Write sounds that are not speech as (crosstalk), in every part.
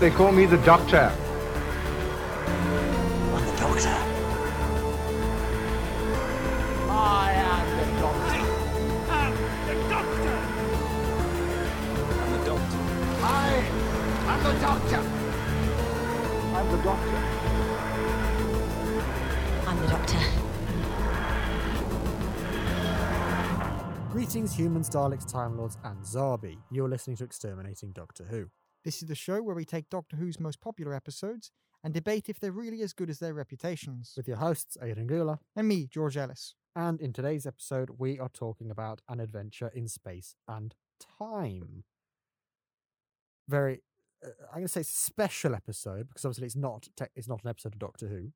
They call me the Doctor. I'm the doctor. I am the doctor. I'm the doctor. I'm the doctor. I am the doctor. I'm the doctor. Greetings, humans, Daleks, Time Lords, and Zarbi. You're listening to Exterminating Doctor Who. This is the show where we take Doctor Who's most popular episodes and debate if they're really as good as their reputations. With your hosts, Aidan Gula. And me, George Ellis. And in today's episode, we are talking about an adventure in space and time. Very, uh, I'm going to say special episode because obviously it's not te- it's not an episode of Doctor Who,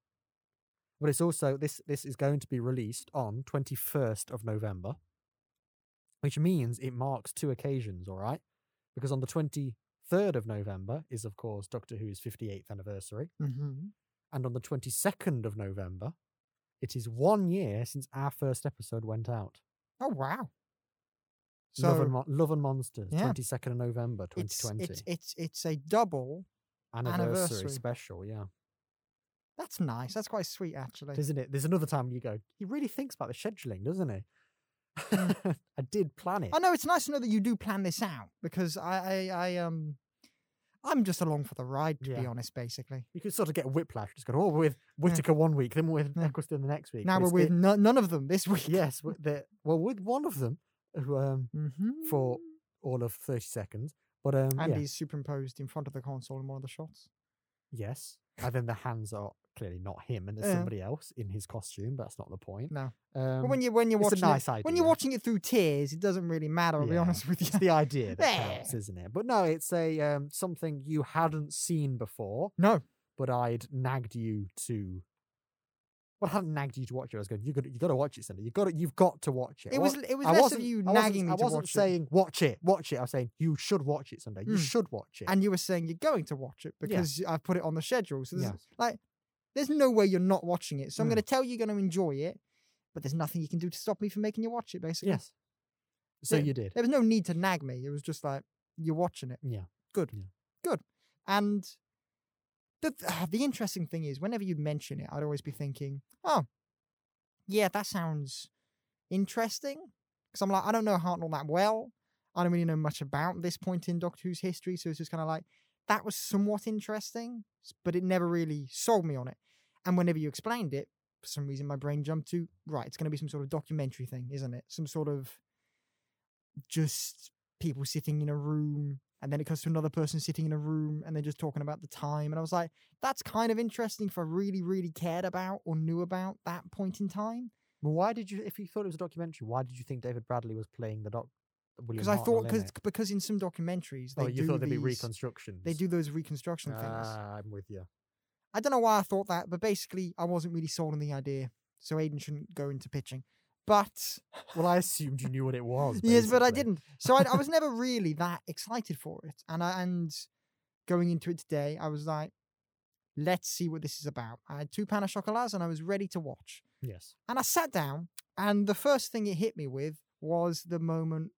but it's also this this is going to be released on 21st of November, which means it marks two occasions. All right, because on the 23rd of November is of course Doctor Who's 58th anniversary, Mm-hmm. and on the 22nd of November, it is one year since our first episode went out. Oh, wow. Love, and Mo- Love and Monsters, Yeah. 22nd of November, it's, 2020. it's, it's, it's a double. anniversary, anniversary. special, yeah. That's nice. That's quite sweet, actually. Isn't it? There's another time you go, he really thinks about the scheduling, doesn't he? (laughs) I did plan it. I know it's nice to know that you do plan this out because I, I, I um, I'm just along for the ride, to be Yeah. honest, basically. You could sort of get whiplash. Just go, oh, we're with Whitaker one week, then we're with Yeah. Eccleston the next week. Now we're it's with no, none of them this (laughs) week. yes, with the, well, with one of them who, um, Mm-hmm. for all of 30 seconds. But um, And yeah. he's superimposed in front of the console in one of the shots. Yes. And then the hands are clearly not him and there's Yeah. somebody else in his costume, but that's not the point. No. Um, when you when you're watching nice it, when you're watching it through tears, it doesn't really matter. I'll be honest with you. it's the idea (laughs) that counts, isn't it? But no, it's a um, something you hadn't seen before, no, but I'd nagged you to. Well, I hadn't nagged you to watch it. I was going, you got, you got to watch it, Sunday. You got, to, you've got to watch it. it was it was I less of you I nagging me I wasn't watch it, saying watch it, watch it. I was saying you should watch it, Sunday. You Mm. should watch it. and you were saying you're going to watch it because I've put it on the schedule. So Yes. like, there's no way you're not watching it. So I'm Mm. going to tell you you're going to enjoy it, but there's nothing you can do to stop me from making you watch it. Basically, yes. So Yeah. you did. there was no need to nag me. It was just like you're watching it. Yeah. Good. Yeah. Good. And the the interesting thing is, whenever you'd mention it, I'd always be thinking, oh, yeah, that sounds interesting. Because I'm like, I don't know Hartnell that well. I don't really know much about this point in Doctor Who's history. So it's just kind of like, that was somewhat interesting, but it never really sold me on it. And whenever you explained it, for some reason my brain jumped to, right, it's going to be some sort of documentary thing, isn't it? Some sort of just people sitting in a room and then it comes to another person sitting in a room and they're just talking about the time and i was like that's kind of interesting if i really really cared about or knew about that point in time why did you, if you thought it was a documentary, why did you think David Bradley was playing the doc? Because i thought because because in some documentaries they oh, you do thought there'd be reconstructions. they do those reconstruction things Ah, I'm with you. i don't know why i thought that but basically i wasn't really sold on the idea so aiden shouldn't go into pitching but (laughs) Well, I assumed you knew what it was. yes but i didn't so I, I was never (laughs) really that excited for it and i and going into it today i was like let's see what this is about i had two pan of chocolats and i was ready to watch Yes. And I sat down, and the first thing it hit me with was the moment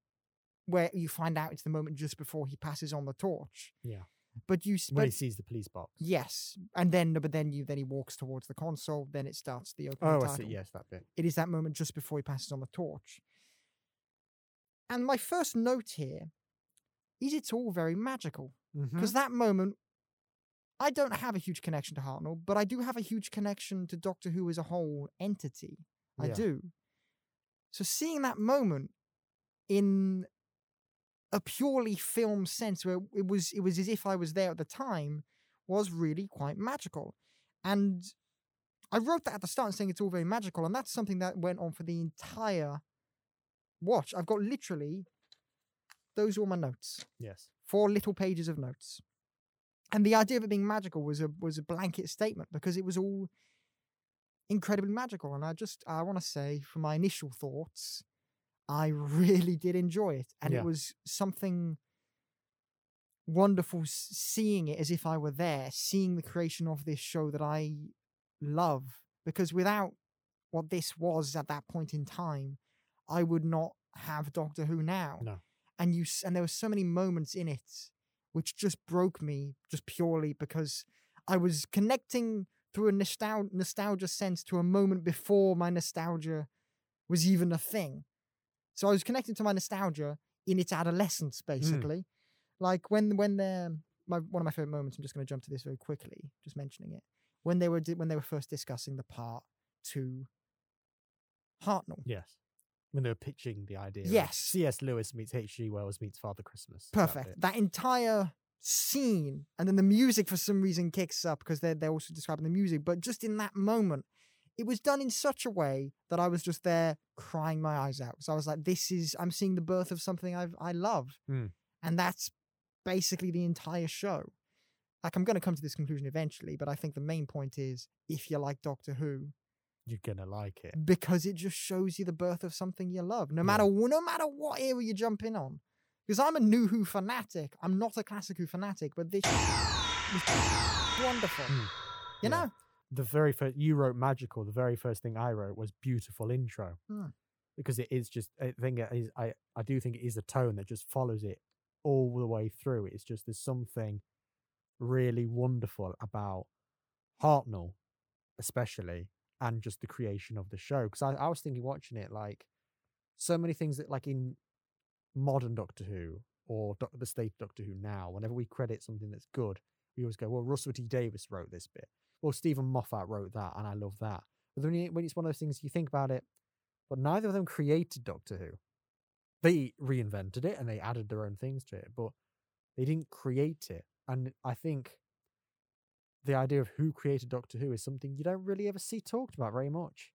where you find out it's the moment just before he passes on the torch. Yeah. But you, When he sees the police box. yes, and then but then you then he walks towards the console. Then it starts the opening Oh, I see. Yes, that bit. It is that moment just before he passes on the torch. And my first note here is it's all very magical mm-hmm. because that moment. I don't have a huge connection to Hartnell, but I do have a huge connection to Doctor Who as a whole entity. I Yeah. do. So seeing that moment in a purely film sense where it was it was as if I was there at the time was really quite magical. And I wrote that at the start saying it's all very magical, and that's something that went on for the entire watch. I've got literally those are all my notes. Yes. Four little pages of notes. And the idea of it being magical was a was a blanket statement because it was all incredibly magical. And I just I want to say from my initial thoughts, I really did enjoy it. And Yeah. it was something wonderful seeing it as if I were there, seeing the creation of this show that I love. Because without what this was at that point in time, I would not have Doctor Who now. No. And you and there were so many moments in it which just broke me just purely because I was connecting through a nostal- nostalgia sense to a moment before my nostalgia was even a thing. So I was connecting to my nostalgia in its adolescence, mm. basically. Like when when they're my one of my favorite moments. I'm just going to jump to this very quickly, just mentioning it. When they were when they were first discussing the part to Hartnell. Yes. When they were pitching the idea. Yes. C.S. Lewis meets H.G. Wells meets Father Christmas. Perfect. That entire scene, and then the music for some reason kicks up because they're they're also describing the music. But just in that moment, it was done in such a way that I was just there crying my eyes out. So I was like, "This is I'm seeing the birth of something I I love," Hmm. and that's basically the entire show. Like I'm going to come to this conclusion eventually, but I think the main point is if you like Doctor Who, You're gonna like it. because it just shows you the birth of something you love, no matter wh- no matter what era you jump in on. Because I'm a new Who fanatic. I'm not a classic Who fanatic, but this was wonderful. Mm. You Yeah. know, The very first you wrote magical. The very first thing I wrote was beautiful intro. Hmm. Because it is just I think it is I I do think it is a tone that just follows it all the way through. It's just there's something really wonderful about Hartnell, especially, and just the creation of the show. Because I, I was thinking watching it like so many things that like in modern Doctor Who or the state Doctor Who now, whenever we credit something that's good, we always go, well, Russell T Davies wrote this bit. Well, Steven Moffat wrote that, and I love that. But then you- when it's one of those things, you think about it, but neither of them created Doctor Who. They reinvented it and they added their own things to it, but they didn't create it. And I think the idea of who created Doctor Who is something you don't really ever see talked about very much.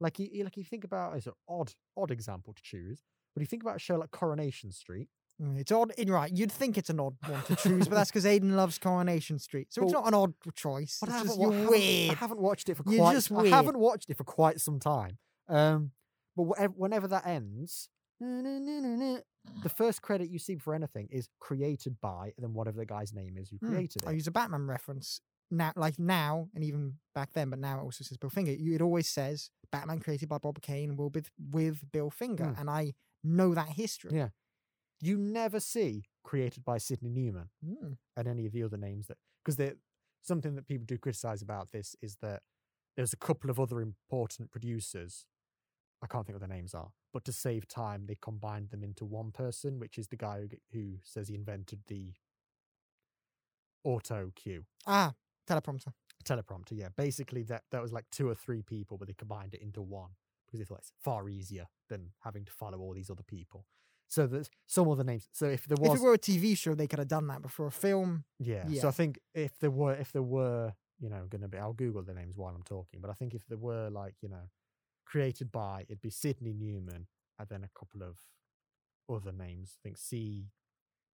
Like you, you- like you think about it's an odd, odd example to choose, but you think about a show like Coronation Street. Mm, it's odd. in- Right, you'd think it's an odd one to choose, but that's (laughs) because Aiden loves Coronation Street, so it's Well, not an odd choice. But I It's haven't, just wa- you're haven't- I weird. haven't watched it for You're quite. just I weird. haven't watched it for quite some time. Um, but whatever, whenever that ends, the first credit you see for anything is created by, and then whatever the guy's name is who Hmm, created I it. use a Batman reference now, like now, and even back then, but now it also says Bill Finger. You, it always says Batman created by Bob Kane will with with Bill Finger, Hmm. and I know that history. Yeah. You never see created by Sydney Newman Mm. and any of the other names that because something that people do criticize about this is that there's a couple of other important producers. I can't think what their names are, but to save time, they combined them into one person, which is the guy who, who says he invented the auto cue Ah, teleprompter. teleprompter. Yeah, basically that that was like two or three people, but they combined it into one because they thought it's far easier than having to follow all these other people. So there's some other names. So if there was, If it were a TV show, they could have done that. But for a film, yeah. Yeah. So I think if there were, if there were, you know, going to be, I'll Google the names while I'm talking. But I think if there were, like, you know, created by, it'd be Sydney Newman and then a couple of other names. I think C.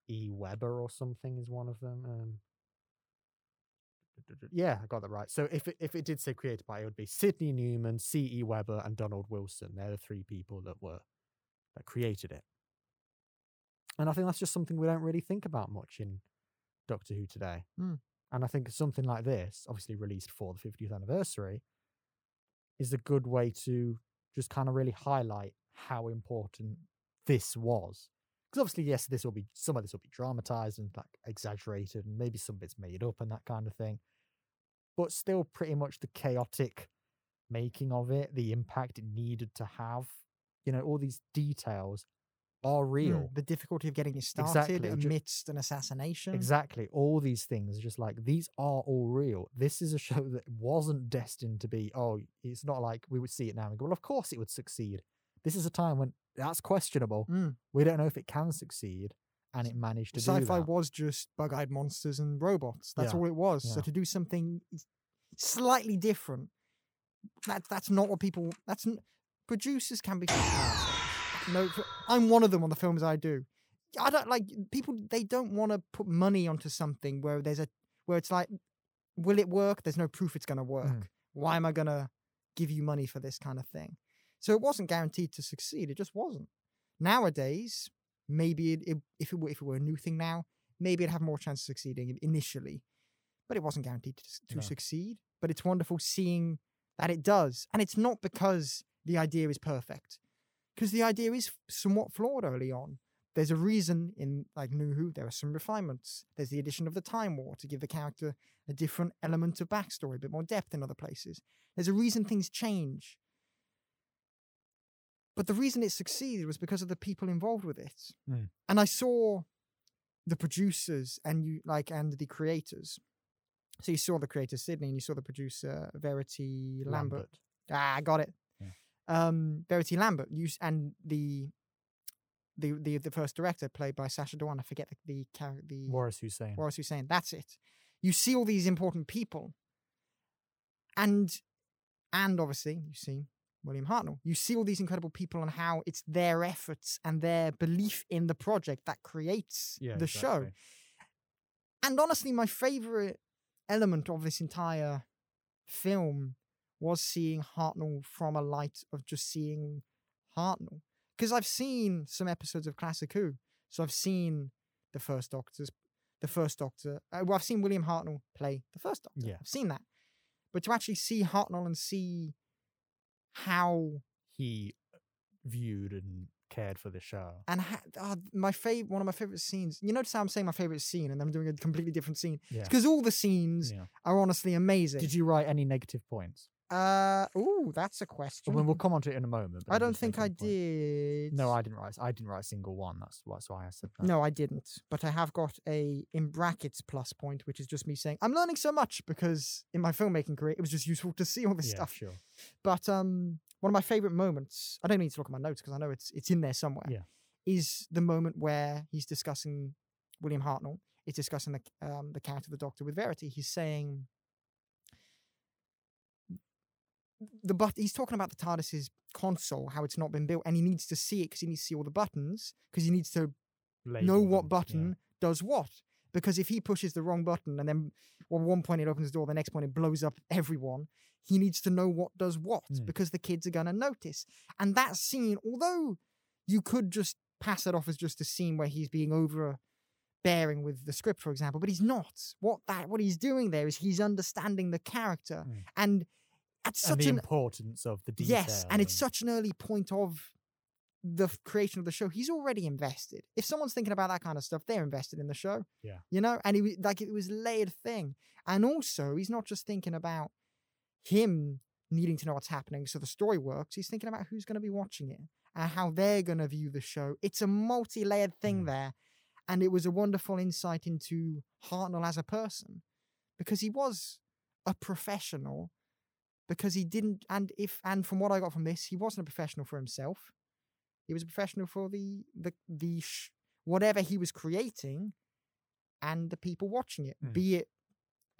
E. Webber or something is one of them. Um, yeah, I got that right. So if it, if it did say created by, it would be Sydney Newman, C. E. Webber, and Donald Wilson. They're the three people that were that created it. And I think that's just something we don't really think about much in Doctor Who today. Hmm. And I think something like this, obviously released for the 50th anniversary, is a good way to just kind of really highlight how important this was. Because obviously, yes, this will be some of this will be dramatized and like exaggerated, and maybe some bits made up and that kind of thing. But still, pretty much the chaotic making of it, the impact it needed to have, you know, all these details are mm, real. the difficulty of getting it started Exactly, amidst an assassination. Exactly. All these things, just like these are all real. This is a show that wasn't destined to be, oh, it's not like we would see it now and go, well, of course it would succeed. This is a time when that's questionable. Mm. We don't know if it can succeed. And it managed to do Sci-fi was just bug-eyed monsters and robots. That's Yeah, all it was. So to do something slightly different, that that's not what people. That's n- producers can be. No, I'm one of them on the films I do. I don't like people. They don't want to put money onto something where there's a where it's like, will it work? There's no proof it's going to work. Mhm. Why am I going to give you money for this kind of thing? So it wasn't guaranteed to succeed. It just wasn't. Nowadays, maybe it, it, if it were if it were a new thing now, maybe it'd have more chance of succeeding initially, but it wasn't guaranteed to, to No. succeed. But it's wonderful seeing that it does, and it's not because the idea is perfect. Because the idea is somewhat flawed early on. There's a reason in like New Who there are some refinements. There's the addition of the Time War to give the character a different element of backstory, a bit more depth in other places. There's a reason things change. But the reason it succeeded was because of the people involved with it. Mm. And I saw the producers and you like and the creators. So you saw the creator Sydney and you saw the producer Verity Lambert. Ah, I got it. Um, Verity Lambert, you and the the the the first director played by Sacha Dhawan. I forget the the the Waris Hussein. Waris Hussein. That's it. You see all these important people, and and obviously you see William Hartnell. You see all these incredible people and how it's their efforts and their belief in the project that creates yeah, the show. And honestly, my favorite element of this entire film was seeing Hartnell from a light of just seeing Hartnell. Because I've seen some episodes of Classic Who. So I've seen the first Doctor's, the first Doctor. Uh, well, I've seen William Hartnell play the first Doctor. Yeah. I've seen that. But to actually see Hartnell and see how He viewed and cared for the show. and ha- uh, my favorite one of my favorite scenes. You notice how I'm saying my favorite scene, and I'm doing a completely different scene Yeah. because all the scenes yeah. are honestly amazing. Did you write any negative points? Uh, ooh, that's a question. I mean, we'll come on to it in a moment. I don't think I point. did. No, I didn't write. I didn't write a single one. That's that's why I said that. No, I didn't. But I have got a in brackets plus point, which is just me saying I'm learning so much because in my filmmaking career it was just useful to see all this yeah, stuff. sure. But um, one of my favorite moments. I don't need to look at my notes because I know it's it's in there somewhere. Yeah. Is the moment where he's discussing William Hartnell is discussing the um the character of the Doctor with Verity. He's saying the but he's talking about the TARDIS's console, how it's not been built, and he needs to see it because he needs to see all the buttons because he needs to know Label what them, button does what. Because if he pushes the wrong button and then well, one point it opens the door, the next point it blows up everyone, he needs to know what does what Mm. because the kids are going to notice. And that scene, although you could just pass it off as just a scene where he's being overbearing with the script, for example, but he's not. What that what he's doing there is he's understanding the character, Mm. and at such the an importance of the detail. Yes, and it's such an early point of the creation of the show. He's already invested. If someone's thinking about that kind of stuff, they're invested in the show. Yeah. you know, and he like it was a layered thing, and also he's not just thinking about him needing to know what's happening so the story works. He's thinking about who's going to be watching it and how they're going to view the show. It's a multi-layered thing Mm. there, and it was a wonderful insight into Hartnell as a person because he was a professional because he didn't and if and from what I got from this, he wasn't a professional for himself. He was a professional for the the the sh- whatever he was creating and the people watching it, Mm. be it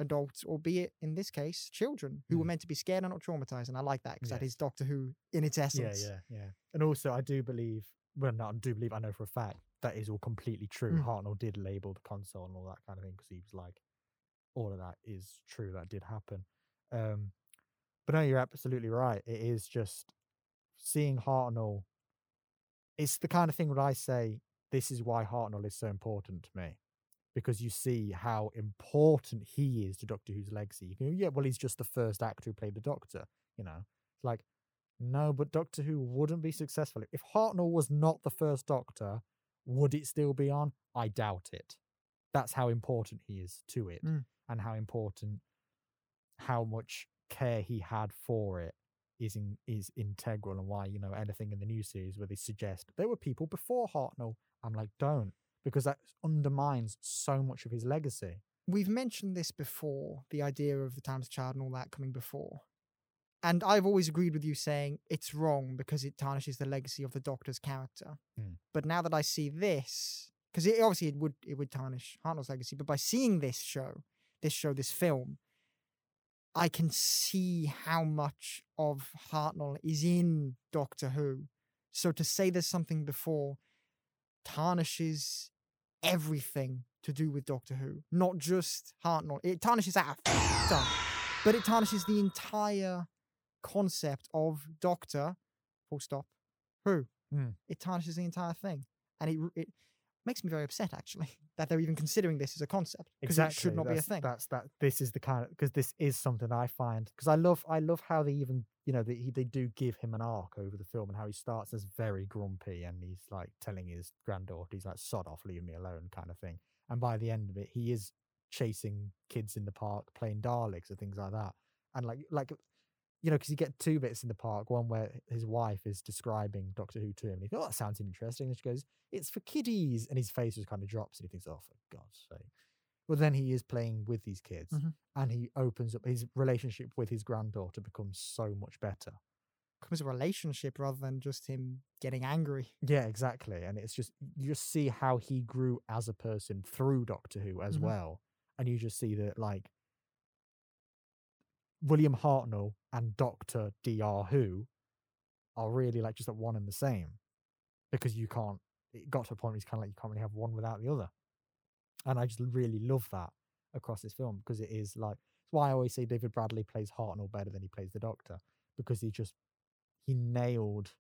adults or be it in this case children who were Mm. meant to be scared and not traumatized. And I like that because that is Doctor Who in its essence. yeah, yeah, yeah. And also, I do believe. Well, no, I do believe. I know for a fact that is all completely true. Mm. Hartnell did label the console and all that kind of thing because he was like, all of that is true. That did happen. Um, but no, you're absolutely right. It is just seeing Hartnell. It's the kind of thing where I say this is why Hartnell is so important to me because you see how important he is to Doctor Who's legacy. You go, yeah, well, he's just the first actor who played the Doctor. You know, it's like no, but Doctor Who wouldn't be successful if Hartnell was not the first Doctor. Would it still be on? I doubt it. That's how important he is to it, Mm. and how important, how much care he had for it is in, is integral, and why you know anything in the new series where they suggest there were people before Hartnell. I'm like, don't, because that undermines so much of his legacy. We've mentioned this before, the idea of the Timeless Child and all that coming before. And I've always agreed with you saying it's wrong because it tarnishes the legacy of the Doctor's character. Mm. But now that I see this, because it, obviously it would it would tarnish Hartnell's legacy, but by seeing this show, this show, this film, I can see how much of Hartnell is in Doctor Who. So to say there's something before tarnishes everything to do with Doctor Who, not just Hartnell. It tarnishes that stuff, but it tarnishes the entire concept of Doctor. Full stop. Who? Mm. It tarnishes the entire thing, and it, it makes me very upset actually (laughs) that they're even considering this as a concept because it should not be a thing. That's that. This is the kind of because this is something I find because I love I love how they even you know they they do give him an arc over the film and how he starts as very grumpy and he's like telling his granddaughter he's like sod off leave me alone kind of thing and by the end of it he is chasing kids in the park playing Daleks and things like that and like like you know because you get two bits in the park one where his wife is describing Doctor Who to him and he goes oh that sounds interesting and she goes it's for kiddies and his face just kind of drops and he thinks oh for God's sake but then he is playing with these kids Mhm. and he opens up his relationship with his granddaughter becomes so much better. becomes a relationship rather than just him getting angry. Yeah, exactly. And it's just you just see how he grew as a person through Doctor Who as Mhm. well. And you just see that like William Hartnell and Doctor D.R. Who are really like just like one and the same. Because you can't it got to a point where it's kind of like you can't really have one without the other. And I just really love that across this film because it is like it's why I always say David Bradley plays Hartnell better than he plays the Doctor because he just he nailed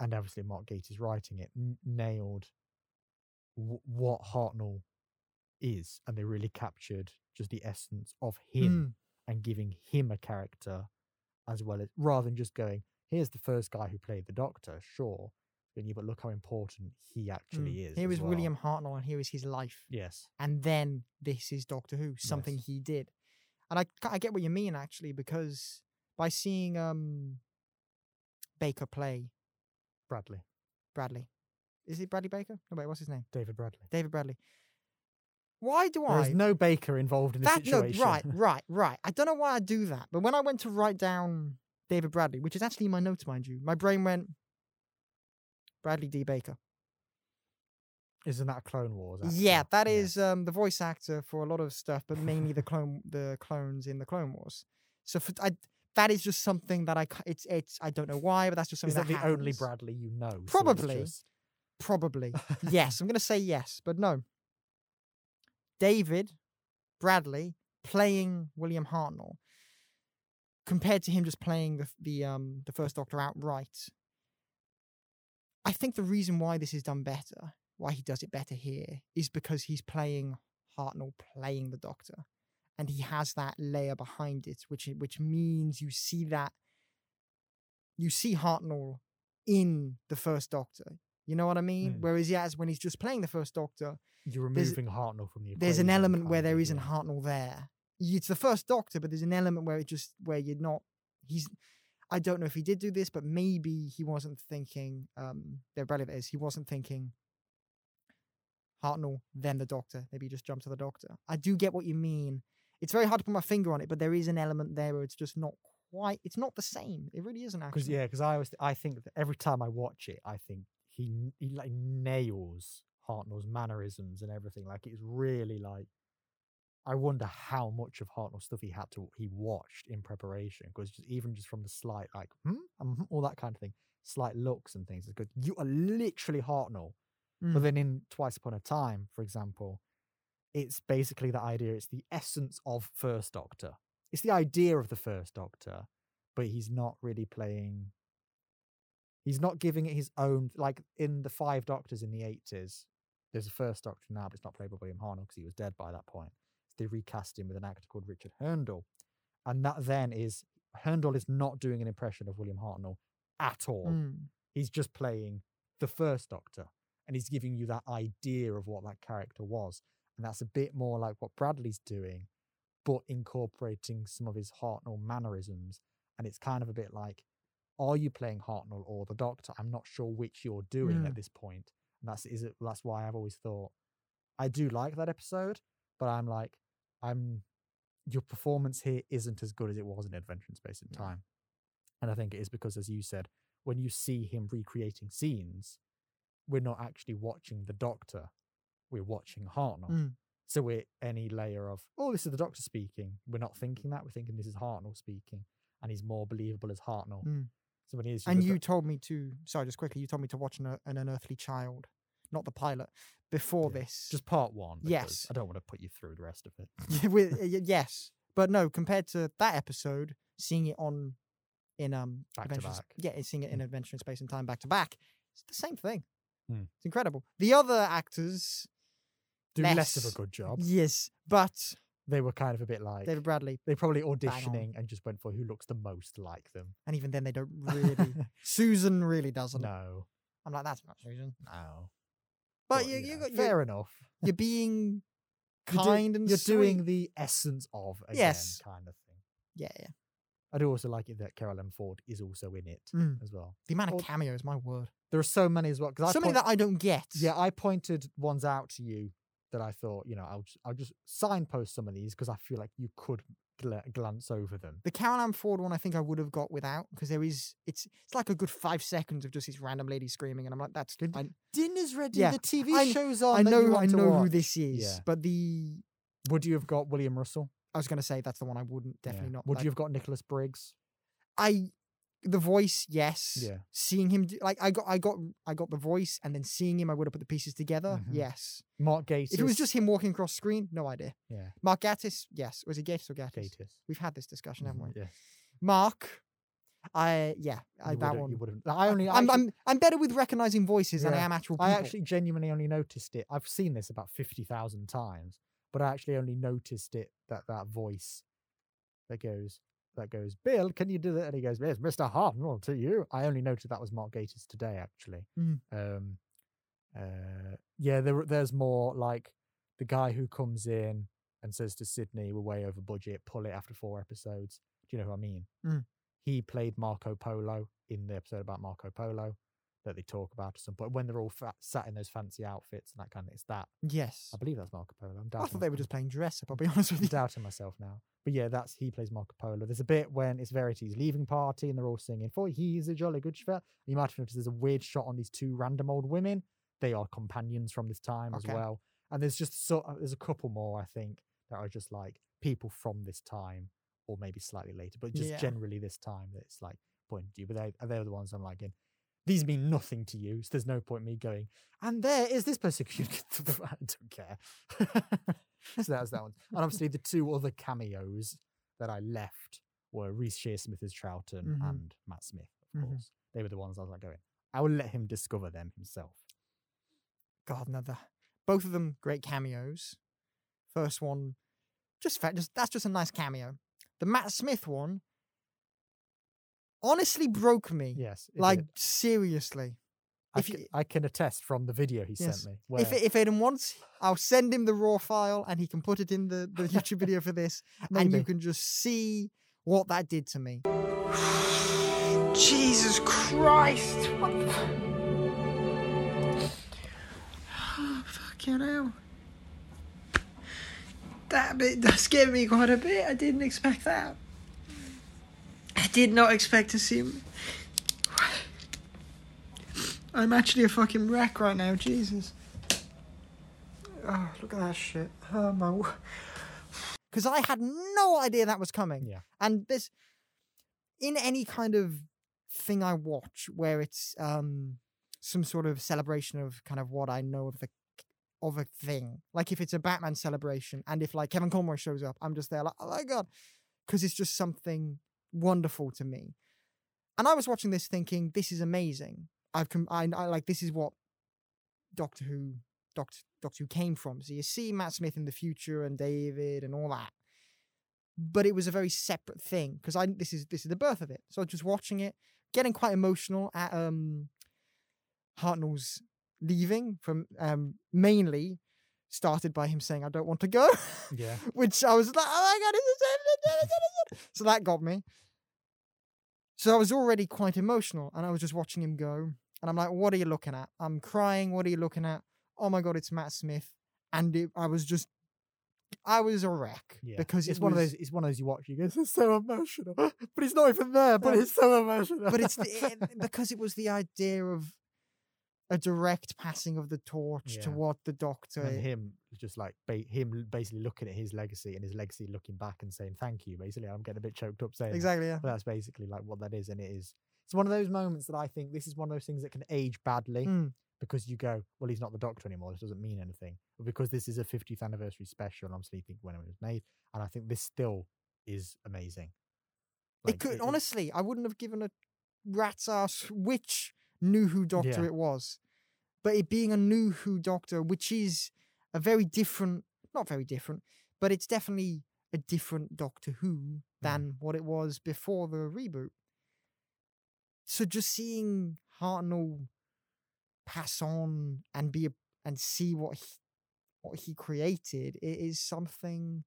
and obviously Mark Gatiss writing it n- nailed w- what Hartnell is and they really captured just the essence of him hmm. And giving him a character as well as rather than just going here's the first guy who played the Doctor sure but you but look how important he actually Mm. is Here as well. William Hartnell and here is his life. yes and then this is Doctor Who, something Yes. he did. And I I get what you mean actually because by seeing um Baker play Bradley Bradley, is it Bradley Baker? No wait, what's his name? David Bradley David Bradley. Why do I? there is no Baker involved in the that no, right, (laughs) right, right. I don't know why I do that, but when I went to write down David Bradley, which is actually in my notes, mind you, my brain went Bradley D. Baker. isn't that Clone Wars actor? Yeah, that Yeah. is um, the voice actor for a lot of stuff, but mainly the clone, the clones in the Clone Wars. So for, I, that is just something that I, it's, it's, I don't know why, but that's just is something that the only. Bradley you know so Probably. just- Probably. (laughs) yes, I'm going to say yes, but no. David Bradley playing William Hartnell compared to him just playing the the um the first Doctor outright. I think the reason why this is done better, why he does it better here, is because he's playing Hartnell playing the Doctor, and he has that layer behind it, which which means you see that you see Hartnell in the first Doctor. You know what I mean? Mm. Whereas yes, when he's just playing the first Doctor, you're removing Hartnell from the there's an element where there isn't yeah. Hartnell there. It's the first Doctor, but there's an element where it just where you're not. He's. I don't know if he did do this, but maybe he wasn't thinking. Um, Bradley, that is. He wasn't thinking. Hartnell, then the Doctor. Maybe he just jumped to the Doctor. I do get what you mean. It's very hard to put my finger on it, but there is an element there where it's just not quite. It's not the same. It really isn't Because actually. yeah, because I always I think that every time I watch it, I think he he like nails Hartnell's mannerisms and everything. Like it's really like I wonder how much of Hartnell stuff he had to he watched in preparation. Because just even just from the slight like hmm, mhm, all that kind of thing, slight looks and things. It's good. You are literally Hartnell. Mm. But then in Twice Upon a Time, for example, it's basically the idea. It's the essence of First Doctor. It's the idea of the First Doctor, but he's not really playing. He's not giving it his own. Like in the Five Doctors in the eighties, there's a First Doctor now, but it's not played by William Hartnell because he was dead by that point. They recast him with an actor called Richard Hurndall, and that then is Hurndall is not doing an impression of William Hartnell at all Mm. he's just playing the first doctor and he's giving you that idea of what that character was and that's a bit more like what bradley's doing but incorporating some of his hartnell mannerisms and it's kind of a bit like are you playing hartnell or the doctor i'm not sure which you're doing Mm. at this point. and that's is it that's why i've always thought i do like that episode but i'm like i'm your performance here isn't as good as it was in adventure in space and No. time and i think it is because as you said when you see him recreating scenes, we're not actually watching the Doctor, we're watching Hartnell. Mm. So we're any layer of, oh, this is the Doctor speaking. We're not thinking that. We're thinking this is Hartnell speaking, and he's more believable as Hartnell. Mm. Is, And you told me to. Sorry, just quickly. You told me to watch an, uh, an unearthly child, not the pilot, before Yeah, this. just part one. Yes. I don't want to put you through the rest of it. (laughs) With, yes, but no. Compared to that episode, seeing it on in um Back to Adventures, back. yeah, seeing it in Adventure in Space and Time back to back, it's the same thing. Hmm. It's incredible. The other actors, Do less of a good job. yes, but They were kind of a bit like David Bradley, they probably auditioning and just went for who looks the most like them. and even then they don't (laughs) really. Susan really doesn't. no, I'm like, that's not Susan. no. But Well, you, you know, got, fair enough. you're being (laughs) You're do- kind and you're doing the essence of again, Yes. kind of thing. Yeah, yeah. I do also like it that Carol Ann Ford is also in it Mm. as well. The amount of cameos, my word. There are so many as well. Because So many that I don't get. yeah, I pointed ones out to you that I thought you know I'll just, I'll just signpost some of these because I feel like you could gla- glance over them. The Carol Ann Ford one, I think I would have got without because there is it's it's like a good five seconds of just this random lady screaming, and I'm like, that's good. Dinner's ready. Yeah, The TV I- shows on. I know I to know who this is, Yeah. but the Would you have got William Russell? I was gonna say that's the one I wouldn't Yeah. definitely not. Would like, you have got Nicholas Briggs? I the voice, yes. Yeah. Seeing him, do, like I got, I got, I got the voice, and then seeing him, I would have put the pieces together. Mhm. Yes. Mark Gatiss. If it was just him walking across screen, no idea. yeah, Mark Gattis, yes. Was it Gatis or Gattis? Gatiss. We've had this discussion, haven't we? Mhm, Yeah, Mark, I yeah, I, that one. You would have. I only. I I'm, actually, I'm I'm better with recognizing voices than I am actual people. I actually genuinely only noticed it. I've seen this about fifty thousand times, but I actually only noticed it that that voice that goes that goes. Bill, can you do that? And he goes, "Yes, Mister Hartnell to you." I only noted that was Mark Gatiss today, actually. Mhm. Um, uh, yeah, there there's more like the guy who comes in and says to Sydney, "We're way over budget. Pull it after four episodes." Do you know who I mean? Mm. He played Marco Polo in the episode about Marco Polo that they talk about at some point when they're all fat, sat in those fancy outfits and that kind of. It's that yes. I believe that's Marco Polo. I'm I thought they were just playing dress up. I'll be (laughs) honest with I'm you. doubting myself now. But yeah, that's he plays Marco Polo. There's a bit when it's Verity's leaving party and they're all singing, For he's a jolly good chauffeur. You might have noticed there's a weird shot on these two random old women. They are companions from this time Okay. as well. And there's just so uh, there's a couple more, I think, that are just like people from this time or maybe slightly later, but just Yeah. generally this time that it's like pointing to you. But they, they're the ones I'm like, in. These mean nothing to you. So there's no point me going, and there is this person. (laughs) I don't care. (laughs) so that was that one. And obviously the two other cameos that I left were Reece Shearsmith as Troughton Mhm. and Matt Smith, of Mhm. course. They were the ones I was like going, I will let him discover them himself. God, another. Both of them great cameos. First one, just fa- just that's just a nice cameo. The Matt Smith one, honestly broke me. Yes. like did. seriously. I, if c- you- I can attest from the video he Yes. sent me. Where, If if Aiden wants, I'll send him the raw file and he can put it in the, the YouTube video for this, (laughs) and you can just see what that did to me. (sighs) Jesus Christ! What the... Oh, (sighs) fucking hell. That bit does scare me quite a bit. I didn't expect that. Did not expect to see him. I'm actually a fucking wreck right now, Jesus. Oh, look at that shit. Oh my. Because I had no idea that was coming. Yeah. And this, in any kind of thing I watch where it's um some sort of celebration of kind of what I know of the of a thing, like if it's a Batman celebration, and if like Kevin Conroy shows up, I'm just there like, oh my god, because it's just something wonderful to me. And I was watching this thinking, this is amazing. I've com- I, I like this is what Doctor Who Doctor Doctor Who came from. So you see Matt Smith in the future and David and all that. But it was a very separate thing because I this is this is the birth of it. So just watching it, getting quite emotional at um Hartnell's leaving from um mainly started by him saying I don't want to go. yeah. (laughs) which I was like, oh my god, is this it? so that got me. So I was already quite emotional, and I was just watching him go, and I'm like, what are you looking at? I'm crying. What are you looking at? Oh my god, it's Matt Smith, and it, I was just, I was a wreck Yeah. because it's it one was- of those. It's one of those you watch. You go, "This is so emotional," (laughs) but he's not even there. But it's so emotional. but it's the, (laughs) it- because it was the idea of a direct passing of the torch to Yeah. what the Doctor. and him just like ba- him basically looking at his legacy and his legacy looking back and saying thank you. Basically, I'm getting a bit choked up saying that, exactly. Yeah. but that's basically like what that is, and it is. It's one of those moments that I think this is one of those things that can age badly Mm. because you go, well, he's not the Doctor anymore. This doesn't mean anything. But because this is a 50th anniversary special, and obviously think when it was made, and I think this still is amazing. it could honestly, I wouldn't have given a rat's ass which knew who Doctor Yeah. it was. but it being a new Who Doctor, which is a very different, not very different, but it's definitely a different Doctor Who hmm. than what it was before the reboot. So just seeing Hartnell pass on and be a, and see what he, what he created, it is something.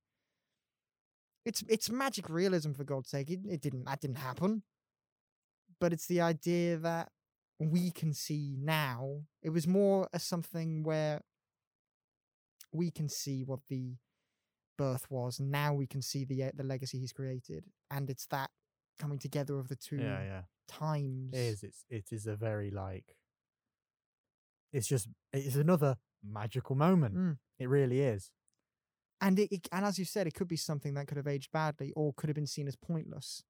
It's it's magic realism for God's sake. It, it didn't that didn't happen, but it's the idea that we can see now. It was more as something where we can see what the birth was. Now we can see the uh, the legacy he's created, and it's that coming together of the two Yeah, yeah. times. It is. It's it is a very like. It's just it's another magical moment. Mm. It really is. and it, it and as you said, it could be something that could have aged badly or could have been seen as pointless.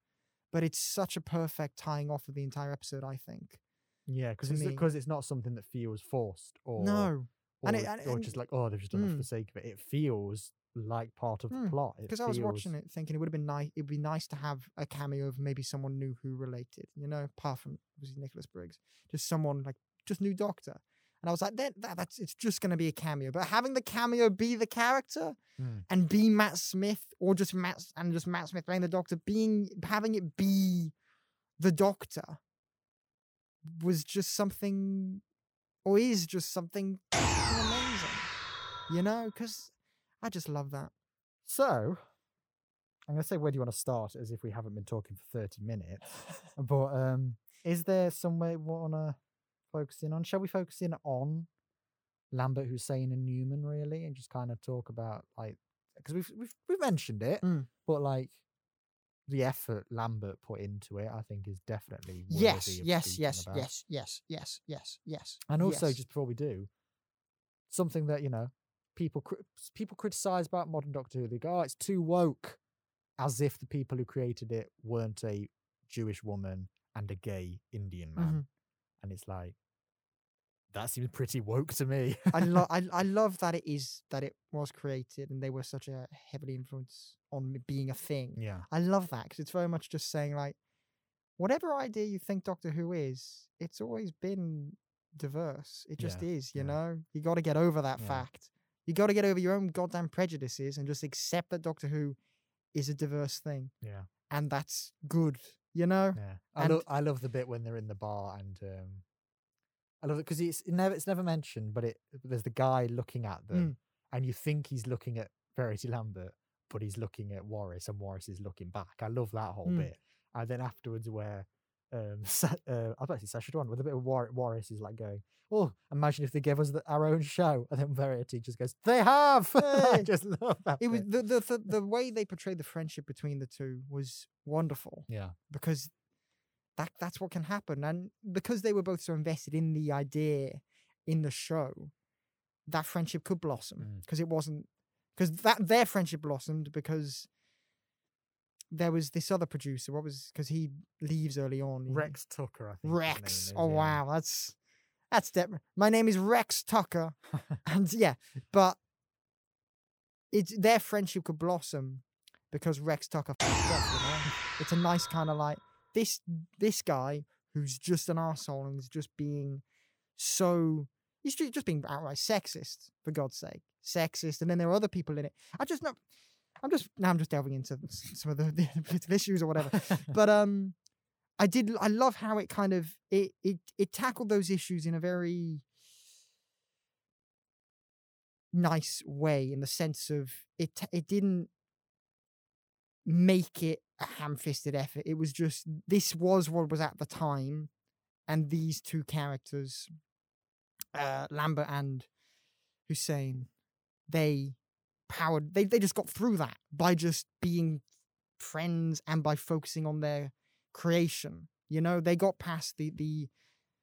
But it's such a perfect tying off of the entire episode. I think. Yeah, because it's because it's not something that feels forced or no, or, and it- and- or just like oh they've just done it for Mm. the sake of it. It feels like part of the Mm, plot. It because I was watching it thinking it would have been nice. It'd be nice to have a cameo of maybe someone new who related. You know, apart from obviously Nicholas Briggs, just someone like just new Doctor. And I was like, that, that that's it's just going to be a cameo. But having the cameo be the character Mm. and be Matt Smith, or just Matt and just Matt Smith playing the Doctor, being having it be the Doctor was just something, or is just something amazing. You know, because I just love that. So, I'm going to say, where do you want to start? As if we haven't been talking for 30 minutes. (laughs) but um, is there somewhere we want to focus in on? Shall we focus in on Lambert, Hussein, and Newman, really, and just kind of talk about, like, because we've, we've, we've mentioned it, Mm. but like, the effort Lambert put into it, I think, is definitely worthy Yes, yes, yes, about. yes, yes, yes, yes, yes. And also, yes. just before we do, something that you know people people criticize about modern Doctor Who. They go, "Oh, it's too woke," as if the people who created it weren't a Jewish woman and a gay Indian man. Mhm. And it's like that seems pretty woke to me. I love (laughs) I, I love that it is that it was created and they were such a heavily influence on being a thing. yeah, I love that because it's very much just saying like, whatever idea you think Doctor Who is, it's always been diverse. It just Yeah, is, you yeah. know. You got to get over that Yeah. fact. You got to get over your own goddamn prejudices and just accept that Doctor Who is a diverse thing, yeah, and that's good. You know. yeah. I love I love the bit when they're in the bar and um, I love it because it's never it's never mentioned, but it there's the guy looking at them, Mm. and you think he's looking at Verity Lambert, but he's looking at Waris, and Waris is looking back. I love that whole Mm. bit. And then afterwards, where um, (laughs) uh, I was about to say Sacha Dhawan with a bit of War- Waris is like going, "Oh, imagine if they gave us the, our own show," and then Verity just goes, "They have." (laughs) I just love that. It was the, the the the way they portrayed the friendship between the two was wonderful. yeah, because that that's what can happen and because they were both so invested in the idea in the show that friendship could blossom Mm. because it wasn't because that their friendship blossomed because there was this other producer what was because he leaves early on Rex Tucker. I think. rex is, oh yeah. wow that's that's de- my name is rex tucker (laughs) and yeah but it's their friendship could blossom because Rex Tucker (laughs) off, you know? It's a nice kind of like this this guy who's just an asshole and is just being so he's just being outright sexist, for God's sake. Sexist, and then there are other people in it. I just know I'm just now I'm just delving into some of the, (laughs) the political issues or whatever. (laughs) But um I did I love how it kind of it it it tackled those issues in a very nice way in the sense of it it didn't make it a ham-fisted effort. It was just this was what was at the time and these two characters uh lambert and hussein they powered they, they just got through that by just being friends and by focusing on their creation you know? They got past the the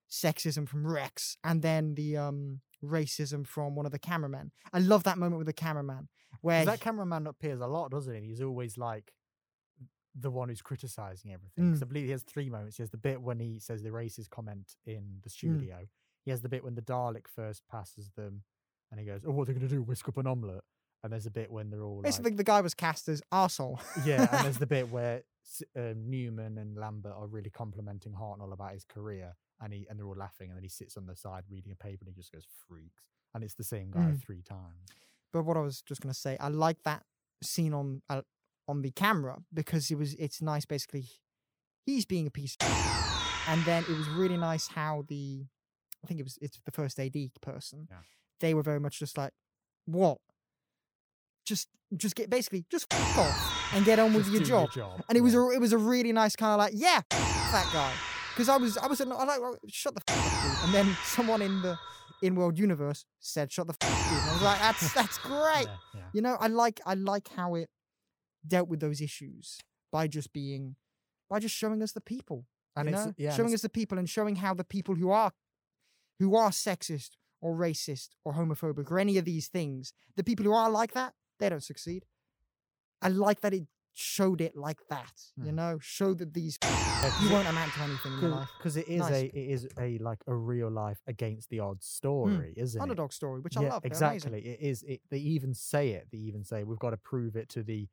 sexism from rex and then the um racism from one of the cameramen. I love that moment with the cameraman where that cameraman appears a lot, doesn't he? He's always like the one who's criticizing everything. 'Cause Mm. I believe he has three moments. He has the bit when he says the racist comment in the Mm. studio. He has the bit when the Dalek first passes them, and he goes, "Oh, what are they going to do? Whisk up an omelette?" And there's a bit when they're all like, basically the guy was cast as arsehole. yeah, and there's the (laughs) bit where um, Newman and Lambert are really complimenting Hartnell about his career, and he and they're all laughing, and then he sits on the side reading a paper, and he just goes freaks, and it's the same guy Mm. three times. But what I was just gonna say, I like that scene on uh, on the camera because it was it's nice. Basically, he's being a piece, of and then it was really nice how the I think it was it's the first AD person. Yeah. They were very much just like, what? Just just get basically just f- off and get on with Just your job. And it was a it was a really nice kind of like yeah f- that guy because I was I was I like "Oh, shut the f- up dude and then (laughs) someone in the in world universe said shut the f- up dude and I was like that's (laughs) that's great Yeah, yeah. you know I like I like how it dealt with those issues by just being by just showing us the people And you it's know? yeah, and showing us the people and showing how the people who are who are sexist or racist or homophobic or any of these things the people who are like that they don't succeed I like that it showed it like that you Hmm. know show that these you won't amount to anything in your life because it is Nice. a it is a like a real life against the odds story, isn't it? underdog story which I love exactly. It is. It, they even say it. They even say we've got to prove it to the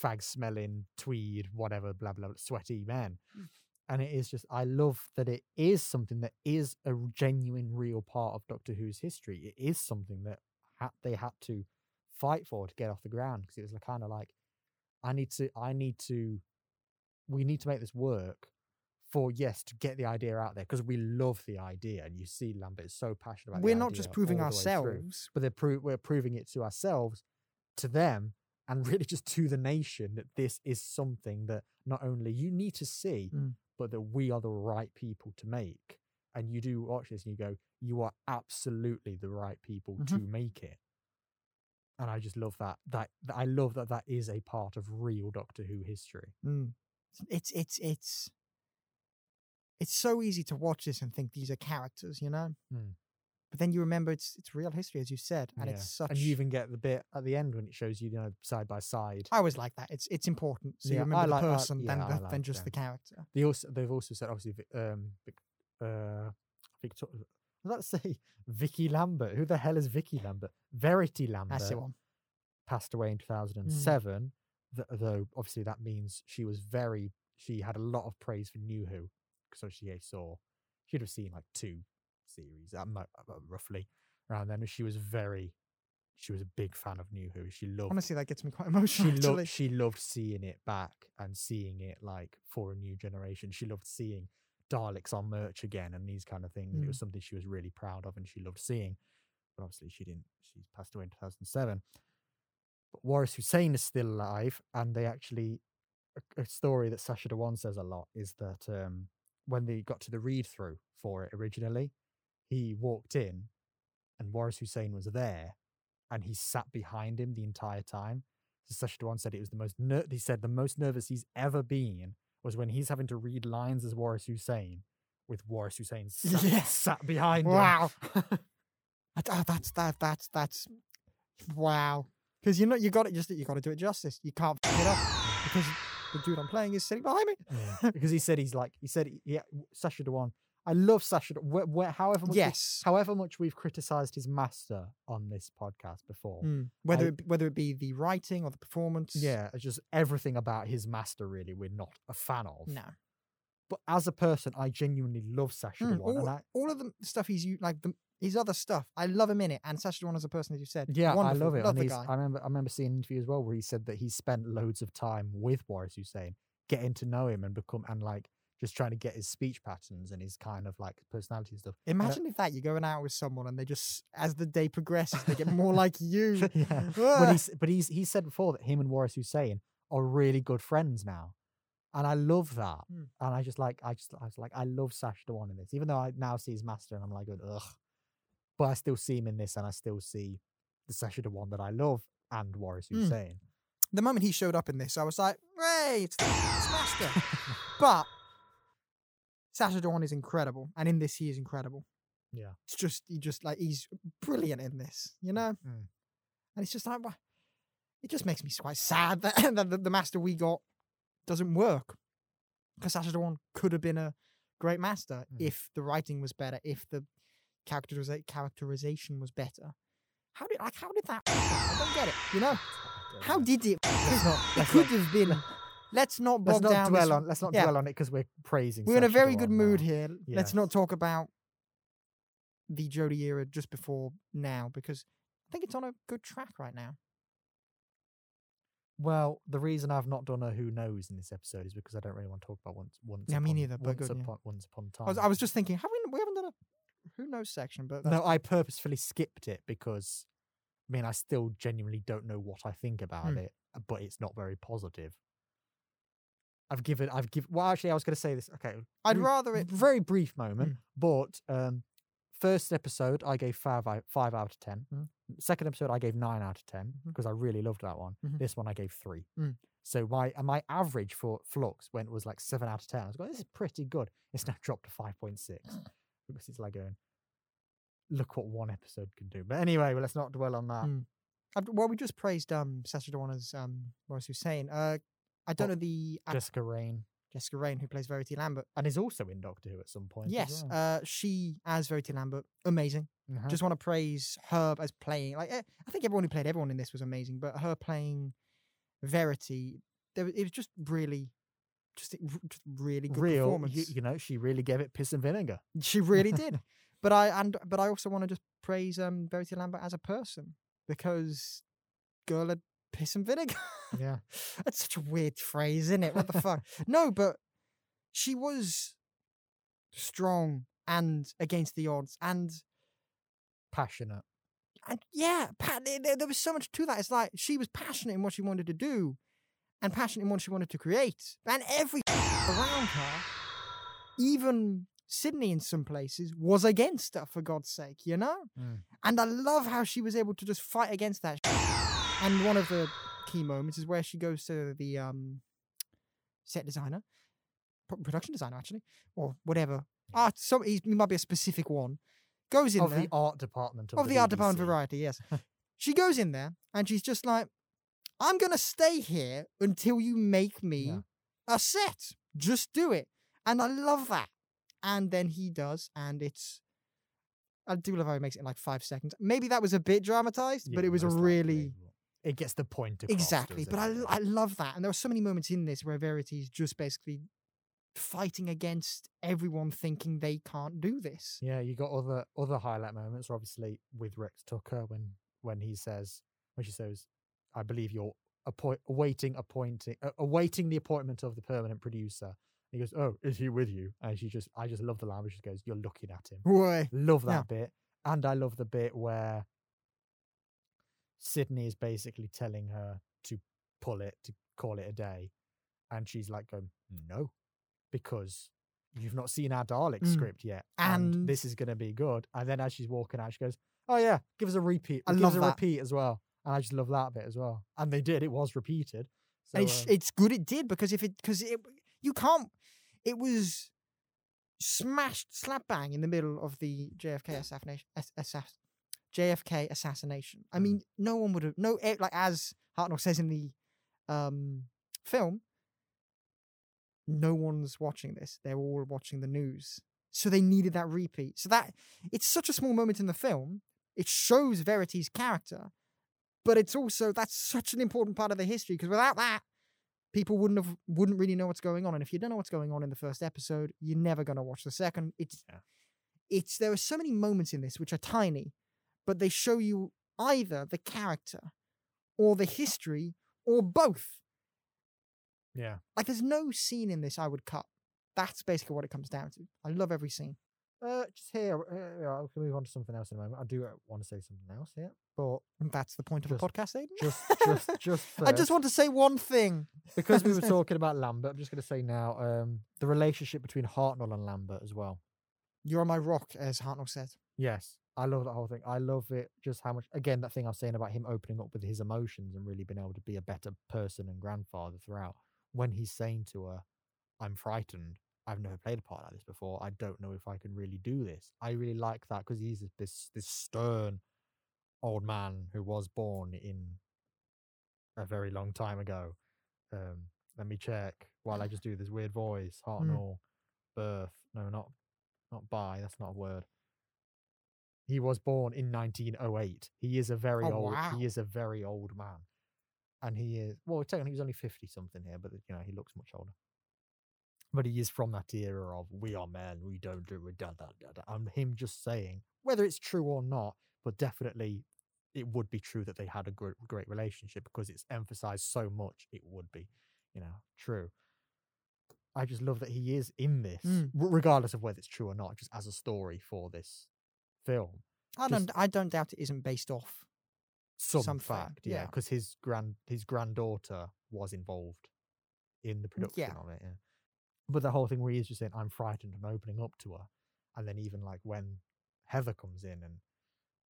fag smelling tweed whatever blah blah, blah sweaty men. Mm. And it is just I love that it is something that is a genuine real part of Doctor Who's history. It is something that ha- they had to fight for to get off the ground because it was kind of like I need to I need to we need to make this work for yes to get the idea out there because we love the idea and you see Lambert is so passionate about we're not just proving way through ourselves but they're pro- we're proving it to ourselves, to them, and really just to the nation that this is something that not only you need to see, Mm. but that we are the right people to make. And you do watch this and you go, you are absolutely the right people to Mhm. make it. And I just love that. That that- I love that that is a part of real Doctor Who history. Mm. it's it's it's it's so easy to watch this and think these are characters you know Mm. But then you remember it's it's real history as you said and Yeah. it's such And you even get the bit at the end when it shows you, you know, side by side. I always like that. It's it's important. So Yeah, you remember like- the I- person than I the, like than just the character. They also they've also said obviously um uh Victor I was about to say (laughs) Vicky Lambert. Who the hell is Vicky Lambert? Verity Lambert That's the one. passed away in 2007. th- though obviously that means she was very she had a lot of praise for New Who because she saw she'd have seen like two series at uh, roughly around then. She was very she was a big fan of New Who. She loved Honestly, that gets me quite (laughs) emotional. actually. loved she loved seeing it back and seeing it like for a new generation. She loved seeing Daleks on merch again and these kind of things. It was something she was really proud of and she loved seeing. But obviously she didn't she passed away in 2007. But Waris Hussein is still alive and they actually a, a story that Sacha Dhawan says a lot is that um when they got to the read through for it originally, he walked in and Waris Hussein was there and he sat behind him the entire time. Dhawan said it was the most. Ner- he said the most nervous he's ever been was when he's having to read lines as Waris Hussein, with Waris Hussein (laughs) sat, Yes. sat behind Wow. him. That- ah, that's that that's that's wow. Because you know you got to just you got to do it justice. You can't f- it up because the dude I'm playing is sitting behind me. Yeah, (laughs) because he said he's like he said yeah Sacha Dhawan. I love Sacha. Dhawan, Where, where, however much we- Yes. however much we've criticized his master on this podcast before. Mm. Whether I- it, be- whether it be the writing or the performance. Yeah, just everything about his master really we're not a fan of. No. But as a person, I genuinely love Sacha Mm, all, I, all of the stuff he's like the, his other stuff. I love him in it. And Sacha Dhawan as a person, as you said. Yeah, wonderful. I love it. Love and the he's- guy. I remember, I remember seeing an interview as well where he said that he spent loads of time with Waris Hussein, getting to know him and become and like just trying to get his speech patterns and his kind of like personality and stuff. Imagine if that you're going out with someone and they just, as the day progresses, they get more like you. (laughs) yeah, (laughs) but he's but he's he said before that him and Waris Hussein are really good friends now, and I love that. Mm. And I just like I just I was like I love Sash Dhawan in this, even though I now see his master and I'm like ugh, but I still see him in this, and I still see the Sash Dhawan that I love and Waris Mm. Hussein. the moment he showed up in this, I was like, "Hey, it's the it's Master." but Sacha Dhawan is incredible, and in this he is incredible. Yeah. It's just he just like he's brilliant in this, you know. Mm. And it's just like, it just makes me quite sad (laughs) that, that the, the Master we got doesn't work because Sacha Dhawan could have been a great Master Mm. if the writing was better, if the characteriza- characterization was better. How did like how did that? I don't get it. You know. How did it? Not- it could have been. (laughs) let's not bog let's not down. dwell this- on. Let's not yeah. dwell on it because we're praising. We're in a very good mood now. here. Let's not talk about the Jodie era just before now because I think it's on a good track right now. Well, the reason I've not done a who knows in this episode is because I don't really want to talk about once once. Yeah, me upon, neither, but Once good, yeah. upon, once upon time. I was, I was just thinking, have we? We haven't done a who knows section, but no, I purposefully skipped it because, I mean, I still genuinely don't know what I think about Hmm. it, but it's not very positive. I've given, I've given. Well, actually, I was going to say this. Okay, I'd rather it. very brief moment, Mm. but um, first episode I gave five out, five out of ten. Mm. Second episode I gave nine out of ten because I really loved that one. Mhm. This one I gave three. Mm. So my my average for Flux when it was like seven out of ten, I was going, this is pretty good. It's now dropped to five point six (gasps) because it's like going, look what one episode can do. But anyway, well, let's not dwell on that. Mm. Well, we just praised um Sacha Dhawan's um Waris Hussein. Uh, I don't know the Jessica Raine Jessica Raine who plays Verity Lambert. and is also in Doctor Who at some point. Yes, well. uh, she as Verity Lambert, amazing. Uh-huh. Just want to praise her as playing. Like eh, I think everyone who played everyone in this was amazing, but her playing Verity, there, it was just really, just, just really good real. performance. You, you know, she really gave it piss and vinegar. (laughs) She really (laughs) did. But I and but I also want to just praise um Verity Lambert as a person because girl had piss and vinegar. (laughs) Yeah. (laughs) That's such a weird phrase, isn't it? What the fuck? (laughs) No, but she was strong and against the odds and Passionate. and yeah, pa- there, was so much to that. It's like she was passionate in what she wanted to do and passionate in what she wanted to create. And every (laughs) around her, even Sydney in some places, was against her, for God's sake, you know? Mm. And I love how she was able to just fight against that. And one of the key moments is where she goes to the um, set designer, pro- production designer, actually, or whatever. Ah, so he might be a specific one. Goes in Of there the art department of, of the art department variety, yes. (laughs) she goes in there and she's just like, I'm gonna stay here until you make me Yeah. a set. Just do it. And I love that. And then he does, and it's I do love how he makes it in like five seconds. Maybe that was a bit dramatized, but it was a really. It gets the point across. exactly. But I. I love that, and there are so many moments in this where Verity is just basically fighting against everyone thinking they can't do this. Yeah, you got other other highlight moments, obviously with Rex Tucker when when he says when she says, "I believe you're appoint awaiting appointing uh, awaiting the appointment of the permanent producer." He goes, "Oh, is he with you?" And she just, I just love the line where she goes, "You're looking at him." Boy. Love Yeah. that bit, and I love the bit where Sydney is basically telling her to pull it to call it a day, and she's like, "Going no," because you've not seen our Dalek Mm. script yet, and, And- this is going to be good. And then as she's walking out, she goes, "Oh yeah, give us a repeat. I give love us a that. repeat as well." And I just love that bit as well. And they did; it was repeated. So, it's, um, it's good it did because if it because it you can't it was smashed slap bang in the middle of the JFK assassination ass- JFK assassination. I Mm. mean, no one would have no eh, like as Hartnell says in the um film. No one's watching this. They're all watching the news. So they needed that repeat. So that it's such a small moment in the film. It shows Verity's character, but it's also that's such an important part of the history because without that, people wouldn't have wouldn't really know what's going on. And if you don't know what's going on in the first episode, you're never going to watch the second. It's Yeah. it's there are so many moments in this which are tiny, but they show you either the character or the history or both. yeah. Like there's no scene in this I would cut. That's basically what it comes down to. I love every scene. Uh, just here, uh, we can move on to something else in a moment. I do uh, want to say something else here, but And that's the point of Just- a podcast, Aiden. just, (laughs) just, just. I just want to say one thing. because we (laughs) were talking about Lambert, I'm just going to say now um, the relationship between Hartnell and Lambert as well. You're my rock, as Hartnell said. Yes, I love that whole thing. I love it just how much, again, that thing I was saying about him opening up with his emotions and really being able to be a better person and grandfather throughout. When he's saying to her, I'm frightened. I've never played a part like this before. I don't know if I can really do this. I really like that because he's this this stern old man who was born in a very long time ago. Um, let me check while I just do this weird voice. Hartnell birth. No, not not by. That's not a word. He was born in 1908. He is a very Oh, old. wow. He is a very old man. and he is well, technically he's only fifty something here, but you know he looks much older. But he is from that era of we are men, we don't do it, da, da, da, da. and him just saying whether it's true or not, but definitely it would be true that they had a great, great relationship because it's emphasized so much. It would be, you know, true. I just love that he is in this, Mm. regardless of whether it's true or not, just as a story for this film. I don't. I don't doubt it isn't based off. Some Something, fact, yeah, yeah. because his grand his granddaughter was involved in the production yeah. of it. Yeah, but the whole thing where he's just saying, "I'm frightened," and opening up to her, and then even like when Heather comes in and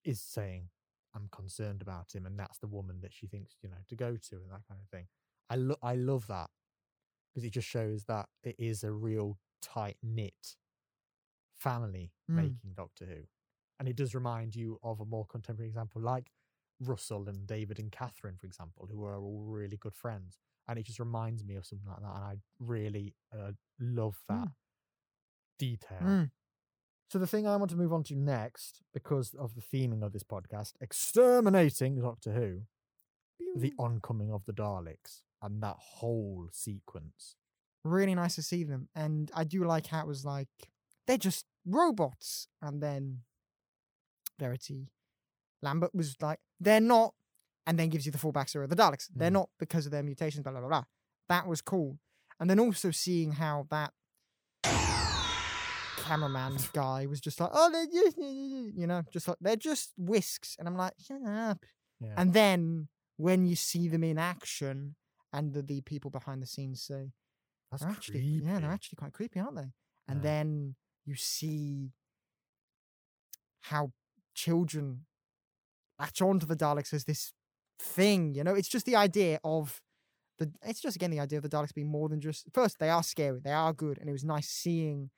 is saying, "I'm concerned about him," and that's the woman that she thinks you know to go to, and that kind of thing. I lo- I love that because it just shows that it is a real tight knit family Mm. making Doctor Who, and it does remind you of a more contemporary example like Russell and David and Catherine, for example, who are all really good friends. And it just reminds me of something like that. And I really uh, love that detail. Mm. So, the thing I want to move on to next, because of the theming of this podcast, exterminating Doctor Who, the oncoming of the Daleks, and that whole sequence. really nice to see them. And I do like how it was like they're just robots. And then Verity Lambert was like, they're not, and then gives you the full backstory of the Daleks. They're Mm. not because of their mutations, blah, blah, blah, blah. That was cool. And then also seeing how that cameraman (laughs) guy was just like, oh, they're just, you know, just like, they're just whisks. And I'm like, shut up. Yeah. And then when you see them in action and the, the people behind the scenes say, That's actually creepy. yeah, they're actually quite creepy, aren't they? And Yeah. then you see how children latch on to the Daleks as this thing, you know? It's just the idea of the it's just again the idea of the Daleks being more than just first, they are scary, they are good, and it was nice seeing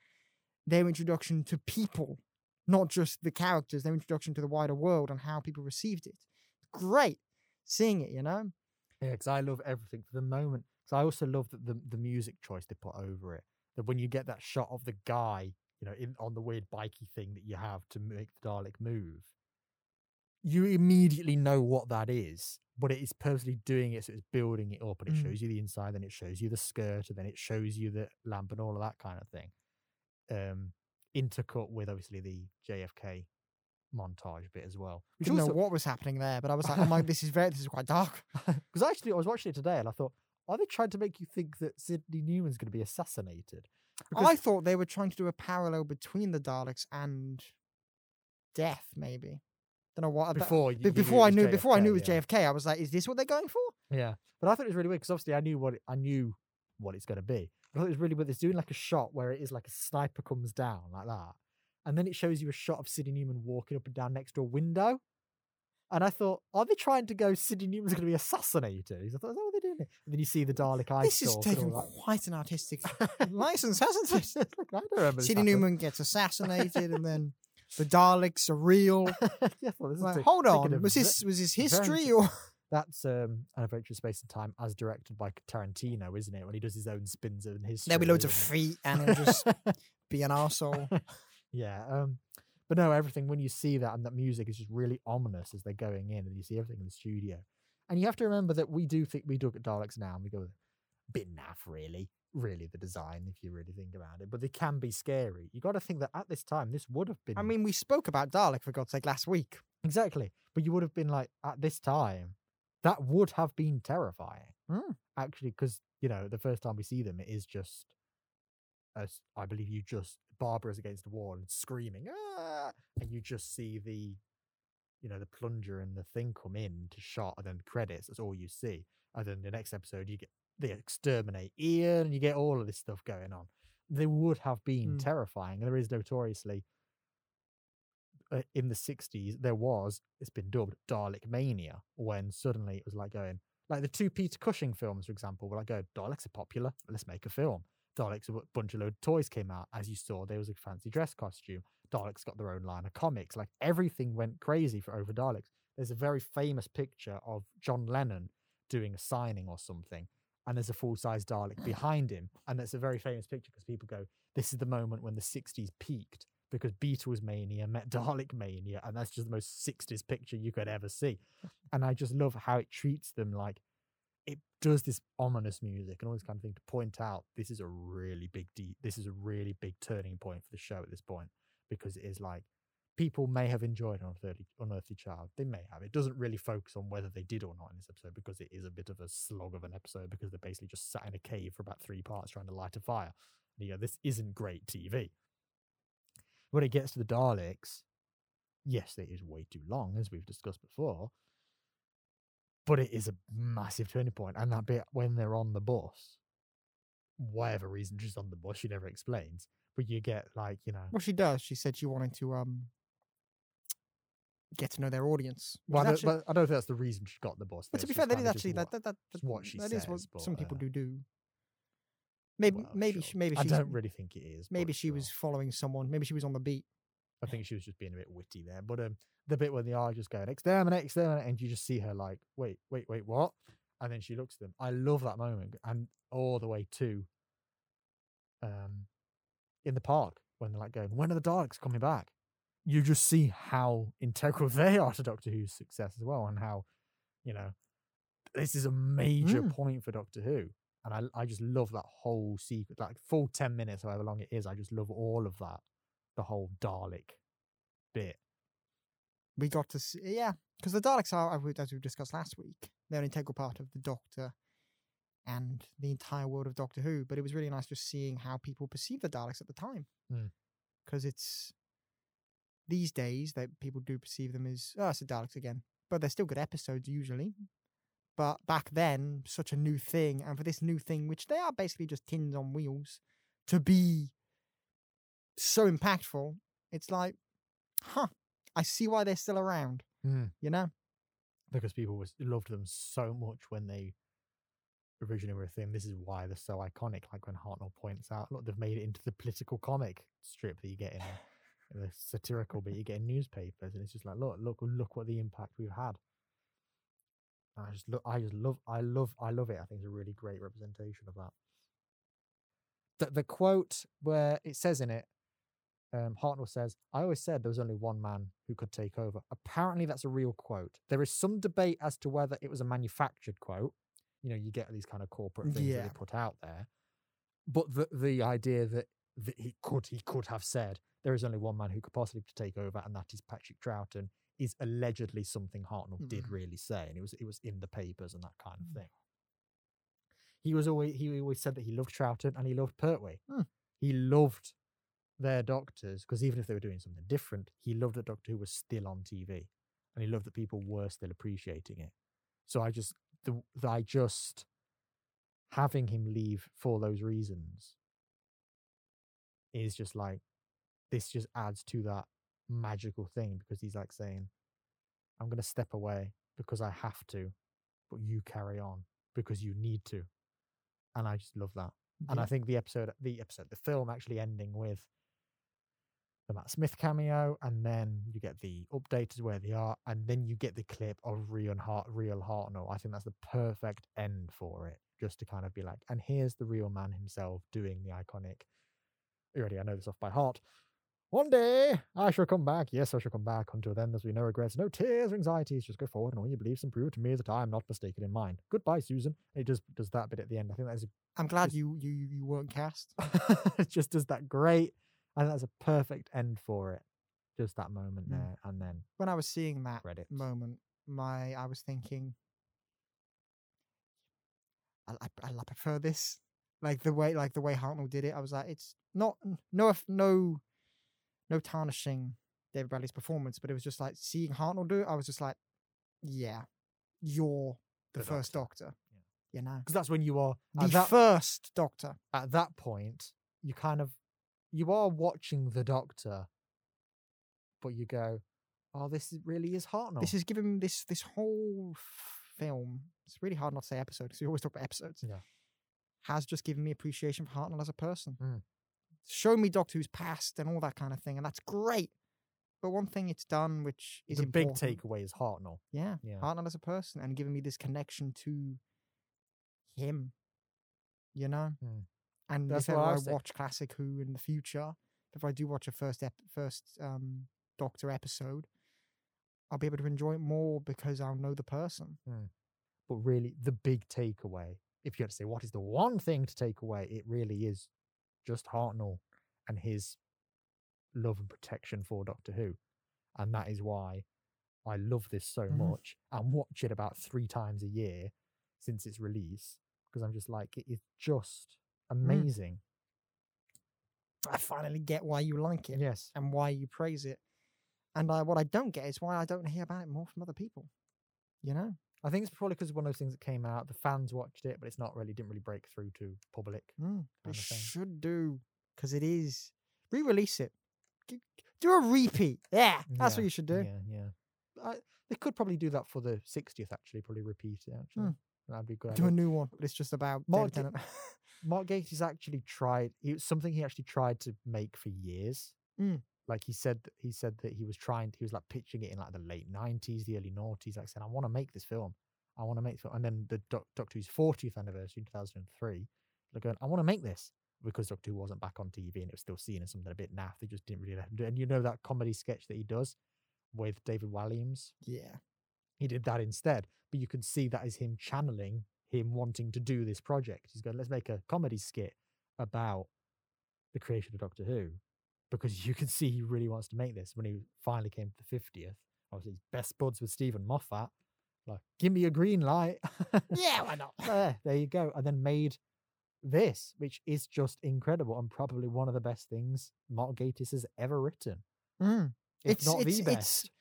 their introduction to people, not just the characters, their introduction to the wider world and how people received it. Great seeing it, you know? Yeah, because I love everything for the moment. Because I also love that the the music choice they put over it. That when you get that shot of the guy, you know, in on the weird bikey thing that you have to make the Dalek move, you immediately know what that is. But it is purposely doing it, so it's building it up, and it Mm. shows you the inside, then it shows you the skirt, and then it shows you the lamp and all of that kind of thing. Um, intercut with obviously the JFK montage bit as well. Didn't also- know what was happening there, but I was like, oh my, this is (laughs) very, this is quite dark. (laughs) Because actually, I was watching it today and I thought, are they trying to make you think that Sydney Newman's going to be assassinated? I thought they were trying to do a parallel between the Daleks and death, maybe. Don't know what. before, you, be- you knew before I knew, before I knew it was yeah. JFK, I was like, is this what they're going for? Yeah, but I thought it was really weird because obviously I knew what it, I knew what it's going to be. I thought it was really weird. It's doing like a shot where it is like a sniper comes down like that, and then it shows you a shot of Sydney Newman walking up and down next to a window. And I thought, are they trying to go? Sydney Newman's going to be assassinated. I thought, is that what they're doing? And then you see the Dalek eye this has and taken quite an artistic (laughs) license, hasn't it? Like, I don't remember Sydney. Newman gets assassinated, and then the Daleks are real. (laughs) yeah, well, this is Like, hold on, was this was this history or? (laughs) That's um, an adventure in space and time, as directed by Tarantino, isn't it? When he does his own spins in history. There'll be loads of feet, and he'll just be an arsehole. yeah. Um, but no, everything when you see that and that music is just really ominous as they're going in, and you see everything in the studio. And you have to remember that we do think we look at Daleks now and we go, bit naff, really, really the design, if you really think about it. But they can be scary. You got to think that at this time, this would have been. I mean, we spoke about Dalek for God's sake last week. Exactly. But you would have been like, at this time, that would have been terrifying. Mm. Actually, because, you know, the first time we see them, it is just, as I believe you just, Barbara's against the wall and screaming, ah! and you just see the, you know, the plunger and the thing come in to shot and then credits. That's all you see. And then the next episode, you get, they exterminate Ian and you get all of this stuff going on. They would have been Mm. terrifying. And there is notoriously uh, in the 60s there was it's been dubbed dalek mania when suddenly it was like going like the two peter cushing films for example were like going daleks are popular let's make a film daleks a bunch of load of toys came out as you saw there was a fancy dress costume daleks got their own line of comics like everything went crazy for over daleks there's a very famous picture of john lennon doing a signing or something and there's a full-size dalek (clears throat) behind him and that's a very famous picture because people go this is the moment when the 60s peaked because Beatles mania met (laughs) Dalek mania, and that's just the most 60s picture you could ever see. (laughs) And I just love how it treats them like it does this ominous music and all this kind of thing to point out this is a really big de- this is a really big turning point for the show at this point because it is like people may have enjoyed Unearthly, Unearthly Child. They may have. It doesn't really focus on whether they did or not in this episode because it is a bit of a slog of an episode because they're basically just sat in a cave for about three parts trying to light a fire. You know this isn't great TV. When it gets to the Daleks, yes, it is way too long, as we've discussed before. But it is a massive turning point. And that bit when they're on the bus, whatever reason she's on the bus, she never explains. But you get like, you know, Well, she does. She said she wanted to um get to know their audience. Well, I don't, actually- but I don't think that's the reason she got the bus. but to be fair, that is actually that what- that that, it's what she that is what but, some people uh, do do. Maybe well, maybe sure. she, maybe I don't really think it is. maybe she was following someone. Maybe she was on the beat. I think she was just being a bit witty there. But um, the bit where they are just going exterminate, exterminate, and you just see her like, wait, wait, wait, what? And then she looks at them. I love that moment, and all the way to um, in the park when they're like going, when are the Daleks coming back? You just see how integral (laughs) they are to Doctor Who's success as well, and how you know this is a major Mm. point for Doctor Who. And I, I just love that whole sequence, like full 10 minutes, however long it is. I just love all of that the whole Dalek bit. We got to see, yeah, because the Daleks are, as we- discussed last week, they're an integral part of the Doctor and the entire world of Doctor Who. But it was really nice just seeing how people perceive the Daleks at the time, Mm. because it's these days that people do perceive them as oh, it's the Daleks again, but they're still good episodes usually. But back then, such a new thing, and for this new thing, which they are basically just tins on wheels, to be so impactful, it's like, huh, I see why they're still around. Mm. You know, Because people was, loved them so much when they originally were a thing. This is why they're so iconic. Like when Hartnell points out, look, they've made it into the political comic strip that you get in, in (sighs) the satirical bit you get in newspapers. And it's just like, look, look, look what the impact we've had. And I just look, I just love, I love, I love it. I think it's a really great representation of that. The, the quote where it says in it, um, Hartnell says, I always said there was only one man who could take over. Apparently, that's a real quote. There is some debate as to whether it was a manufactured quote. You know, you get these kind of corporate things that they put out there. But the the idea that, that he could he could have said there is only one man who could possibly take over, and that is Patrick Troughton, is allegedly something Hartnell did Mm. really say, and it was it was in the papers and that kind of Mm. thing. He was always he always said that he loved Troughton and he loved Pertwee. Hmm. He loved their doctors because even if they were doing something different, he loved that Doctor Who was still on TV, and he loved that people were still appreciating it. So I just the, the I just having him leave for those reasons is just like this just adds to that magical thing because he's like saying, I'm going to step away because I have to, but you carry on because you need to. And I just love that. And I think the episode, the episode, the film actually ending with the Matt Smith cameo, and then you get the updated where they are, and then you get the clip of real Hart, real Hartnell. I think that's the perfect end for it, just to kind of be like, and here's the real man himself doing the iconic. Already, I know this off by heart. One day I shall come back. Yes, I shall come back. Until then, there's be no regrets, no tears or anxieties. Just go forward and all your beliefs and prove to me that I am not mistaken in mine. Goodbye, Susan. It just does that bit at the end. I think that's I'm glad just- you you you weren't cast. (laughs) it just does that great. I think that's a perfect end for it. Just that moment Mm. there, and then When I was seeing that credits. moment, my I was thinking, I, I, I prefer this, like the way like the way Hartnell did it. I was like, it's not no no no tarnishing David Bradley's performance, but it was just like seeing Hartnell do it. I was just like, yeah, you're the, The first Doctor. Doctor. You know, because that's when you are the that, first Doctor. at that point. You kind of you are watching the Doctor, but you go, "Oh, this is, really is Hartnell." This is giving this this whole film. It's really hard not to say episode because we always talk about episodes. Yeah. Has just given me appreciation for Hartnell as a person. Mm. Show me Doctor Who's past and all that kind of thing, and that's great. But one thing it's done, which is the big important- takeaway is Hartnell. yeah, Yeah. Hartnell as a person and giving me this connection to him. You know, Mm. And That's if ever I I watch Classic Who in the future, if I do watch a first ep- first um, Doctor episode, I'll be able to enjoy it more because I'll know the person. But really, the big takeaway, if you had to say what is the one thing to take away, it really is just Hartnell and his love and protection for Doctor Who. And that is why I love this so Mhm. much and watch it about three times a year since its release because I'm just like, it is just amazing. I finally get why you like it Yes. and why you praise it. And I, what I don't get is why I don't hear about it more from other people. You know? I think it's probably because of one of those things that came out, the fans watched it, but it's not really, didn't really break through to public. Mm, they kind of thing. should do because it is re-release it. Do a repeat. Yeah, that's Yeah, what you should do. Yeah, yeah. I, they could probably do that for the 60th, actually, probably repeat it, actually. Hmm. That'd be good. Do a new one, it's just about Mark David Ga- Tennant. Mark Gatiss actually tried. It was something he actually tried to make for years. Mm. Like he said, he said that he was trying. He was like pitching it in like the late nineties, the early noughties. Like saying, "I want to make this film. I want to make." Film. And then the Doc- Doctor Who's fortieth anniversary in two thousand and three, they're going, "I want to make this." Because Doctor Who wasn't back on TV and it was still seen as something a bit naff. They just didn't really let him do it. And you know that comedy sketch that he does with David Walliams? yeah. he did that instead. But you can see that is him channeling him wanting to do this project. He's going, let's make a comedy skit about the creation of Doctor Who. Because you can see he really wants to make this. When he finally came to the 50th, obviously he's best buds with Steven Moffat. Like, give me a green light. (laughs) Yeah, why not? there, there you go. And then made this, which is just incredible and probably one of the best things Mark Gatiss has ever written. Mm. If It's- not it's- the best.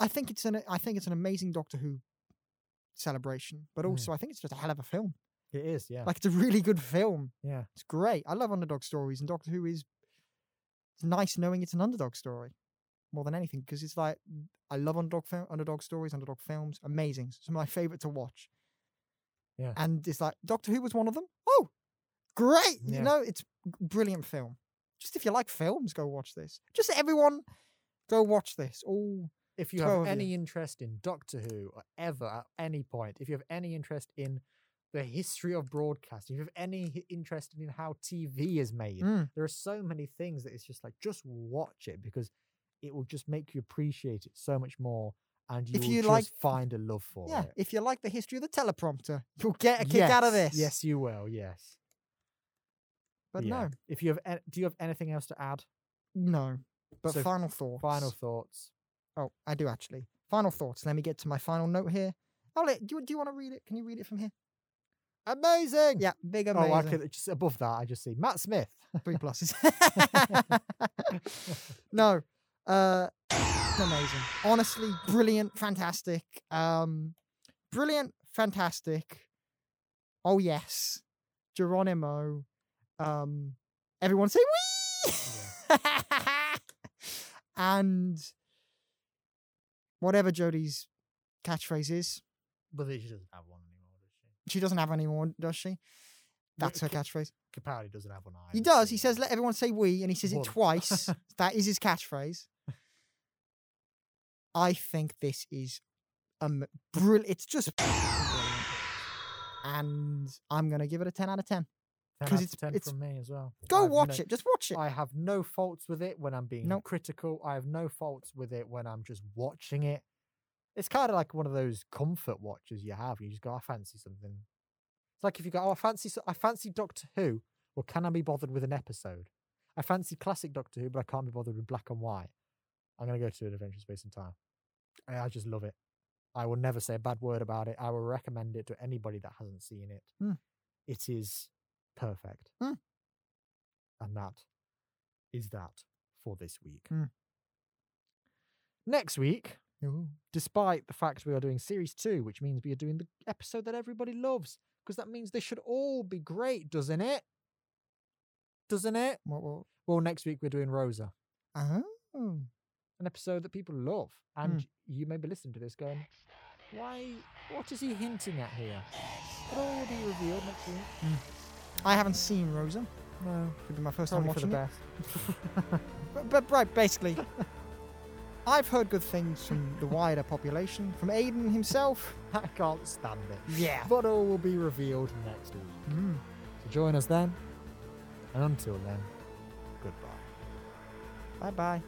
I think it's an I think it's an amazing Doctor Who celebration, but Mm. also I think it's just a hell of a film. It is, yeah. Like it's a really good film. yeah. It's great. I love underdog stories, and Doctor Who is. It's nice knowing it's an underdog story, more than anything, because it's like I love underdog film, underdog stories, underdog films. Amazing. Some of my favorite to watch. Yeah. And it's like Doctor Who was one of them. Oh, great! Yeah. You know, it's brilliant film. Just if you like films, go watch this. Just everyone, go watch this. All if you 12 have any interest in Doctor Who or ever at any point, if you have any interest in the history of broadcasting, if you have any interest in how TV is made, Mm. there are so many things that it's just like just watch it because it will just make you appreciate it so much more, and you If will you just like- find a love for yeah. it. If you like the history of the teleprompter, you'll get a kick out of this. Yes, you will. Yes, but Yeah. no, If you have, do you have anything else to add? no. But So, final thoughts. Final thoughts. Oh, I do actually. Final thoughts. Let me get to my final note here. Oh, do you, do you want to read it? Can you read it from here? Amazing. Yeah, big amazing. Oh. I could just above that. I just see Matt Smith. Three (laughs) pluses. (laughs) no, uh, amazing. Honestly, brilliant, fantastic. Um, brilliant, fantastic. Oh yes, Geronimo. Um, everyone say wee. (laughs) and whatever Jodie's catchphrase is, But she doesn't have one anymore, does she? she doesn't have any more, does she? That's her catchphrase. Capaldi doesn't have one either. He does. He says, "Let everyone say we," and he says it twice. (laughs) that is his catchphrase. I think this is um brilliant. It's just and I'm gonna give it a ten out of ten. 10 'cause out it's- it's- from me as well. Go watch no- it. Just watch it. I have no faults with it when I'm being Nope. critical. I have no faults with it when I'm just watching it. It's kind of like one of those comfort watches you have. You just go, I fancy something. It's like if you go, oh, I fancy, I fancy Doctor Who. Well, can I be bothered with an episode? I fancy classic Doctor Who, but I can't be bothered with black and white. I'm going to go to an Adventure Space and Time. I, I just love it. I will never say a bad word about it. I will recommend it to anybody that hasn't seen it. Hmm. It is perfect. Hmm. And that is that for this week. Hmm. Next week, Ooh. despite the fact we are doing series two, which means we are doing the episode that everybody loves, because that means they should all be great, doesn't it? Doesn't it? What? what? Well, next week we're doing Rosa, Oh. an episode that people love, and you may be listening to this going, "Why? What is he hinting at here?" It'll all be revealed next week. I haven't seen Rosa. No, Could be my first time probably for watching the it. best. (laughs) But, but right, basically, (laughs) I've heard good things from the wider population, from Aiden himself. (laughs) I can't stand it. Yeah. But all will be revealed next week. Mm. So join us then, and until then, goodbye. Bye bye.